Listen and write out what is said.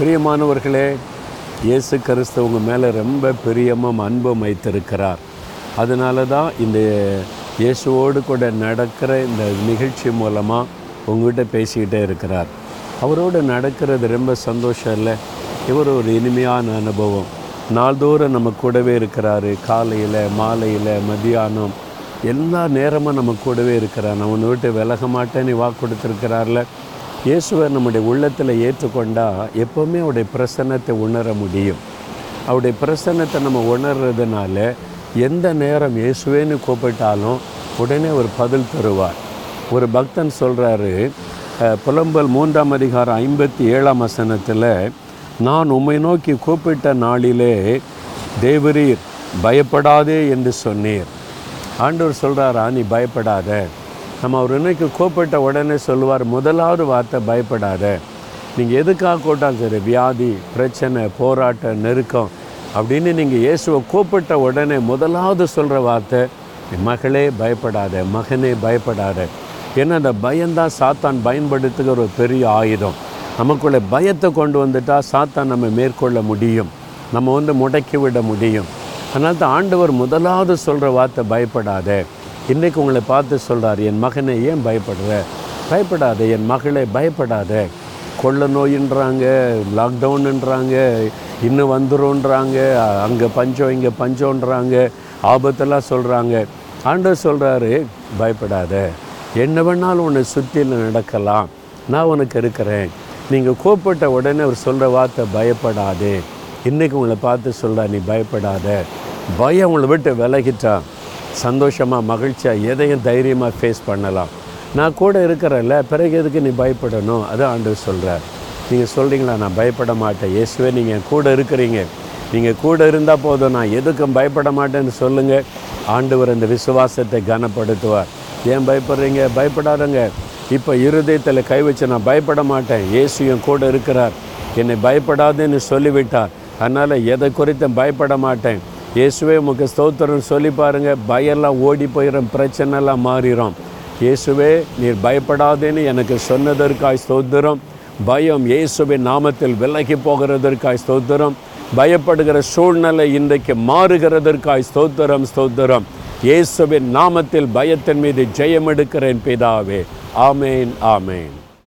பிரியமானவர்களே இயேசு கிறிஸ்து உங்கள் மேலே ரொம்ப பிரியமும் அன்பும் வைத்திருக்கிறார். அதனால தான் இந்த இயேசுவோடு கூட நடக்கிற இந்த நிகழ்ச்சி மூலமாக உங்ககிட்ட பேசிக்கிட்டே இருக்கிறார். அவரோடு நடக்கிறது ரொம்ப சந்தோஷம் இல்லை. இவர் ஒரு இனிமையான அனுபவம். நாள்தோறும் நம்ம கூடவே இருக்கிறாரு. காலையில் மாலையில் மதியானம் எல்லா நேரமும் நம்ம கூடவே இருக்கிறார். நான் உன்னை விட்டு விலக மாட்டேன்னு வாக்கு கொடுத்துருக்கிறார்ல. இயேசுவை நம்முடைய உள்ளத்தில் ஏற்றுக்கொண்டால் எப்போவுமே அவருடைய பிரசன்னத்தை உணர முடியும். அவருடைய பிரசன்னத்தை நம்ம உணர்றதுனால எந்த நேரம் இயேசுவேன்னு கூப்பிட்டாலும் உடனே ஒரு பதில் தருவார். ஒரு பக்தன் சொல்கிறாரு புலம்பல் மூன்றாம் அதிகாரம் ஐம்பத்தி ஏழாம் வசனத்தில் நான் உம்மை நோக்கி கூப்பிட்ட நாளிலே தேவரீர் பயப்படாதே என்று சொன்னீர். ஆண்டவர் சொல்கிறாரா நீ பயப்படாத. நம்ம அவர் இன்னைக்கு கூப்பிட்ட உடனே சொல்லுவார் முதலாவது வார்த்தை பயப்படாத. நீங்கள் எதுக்காக கூட்டாலும் சரி வியாதி பிரச்சனை போராட்டம் நெருக்கம் அப்படின்னு நீங்கள் இயேசுவை கூப்பிட்ட உடனே முதலாவது சொல்கிற வார்த்தை மகளே பயப்படாத மகனே பயப்படாத. ஏன்னா அந்த பயந்தான் சாத்தான் பயன்படுத்துகிற ஒரு பெரிய ஆயுதம். நமக்குள்ள பயத்தை கொண்டு வந்துட்டால் சாத்தான் நம்ம மேற்கொள்ள முடியும். நம்ம வந்து முடக்கி விட முடியும். அதனால தான் ஆண்டவர் முதலாவது சொல்கிற வார்த்தை பயப்படாத. இன்றைக்கு உங்களை பார்த்து சொல்கிறார் என் மகனை ஏன் பயப்படுற? பயப்படாத என் மகளே பயப்படாத. கொள்ள நோயின்றாங்க லாக்டவுனுன்றாங்க இன்னும் வந்துடும்ன்றாங்க அங்கே பஞ்சம் இங்கே பஞ்சம்ன்றாங்க ஆபத்தெல்லாம் சொல்கிறாங்க ஆண்டவர் சொல்கிறாரு பயப்படாத. என்ன வேணாலும் உன்னை சுற்றியில் நடக்கலாம். நான் உனக்கு இருக்கிறேன். நீங்கள் கூப்பிட்ட உடனே அவர் சொல்கிற வார்த்தை பயப்படாதே. இன்றைக்கி உங்களை பார்த்து சொல்கிறார் நீ பயப்படாத. பயம் உங்களை விட்டு விலகிட்டா சந்தோஷமாக மகிழ்ச்சியாக எதையும் தைரியமாக ஃபேஸ் பண்ணலாம். நான் கூட இருக்கிறேன்ல பிறகு எதுக்கு நீ பயப்படணும்? அதான் ஆண்டு சொல்கிறார் நீங்கள் சொல்கிறீங்களா நான் பயப்பட மாட்டேன். இயேசுவே நீங்கள் கூட இருக்கிறீங்க. நீங்கள் கூட இருந்தால் போதும். நான் எதுக்கும் பயப்பட மாட்டேன்னு சொல்லுங்கள் ஆண்டவர் அந்த விசுவாசத்தை கனப்படுத்துவார். ஏன் பயப்படுறீங்க? பயப்படாதங்க. இப்போ இருதயத்தில் கை வச்சு நான் பயப்பட மாட்டேன். இயேசுயும் கூட இருக்கிறார். என்னை பயப்படாதுன்னு சொல்லிவிட்டார். அதனால் எதை குறித்தும் பயப்பட மாட்டேன். இயேசுவே உமக்கு ஸ்தோத்திரம் சொல்லி பாருங்கள் பயம்லாம் ஓடி போயிடும் பிரச்சனைலாம் மாறிடும் இயேசுவே நீர் பயப்படாதேன்னு எனக்கு சொன்னதற்காய் ஸ்தோத்திரம். பயம் இயேசுவின் நாமத்தில் விலகி போகிறதற்காய் ஸ்தோத்திரம். பயப்படுகிற சூழ்நிலை இன்றைக்கு மாறுகிறதற்காய் ஸ்தோத்திரம் ஸ்தோத்திரம். இயேசுவின் நாமத்தில் பயத்தின் மீது ஜெயம் எடுக்கிறேன் பிதாவே. ஆமேன் ஆமேன்.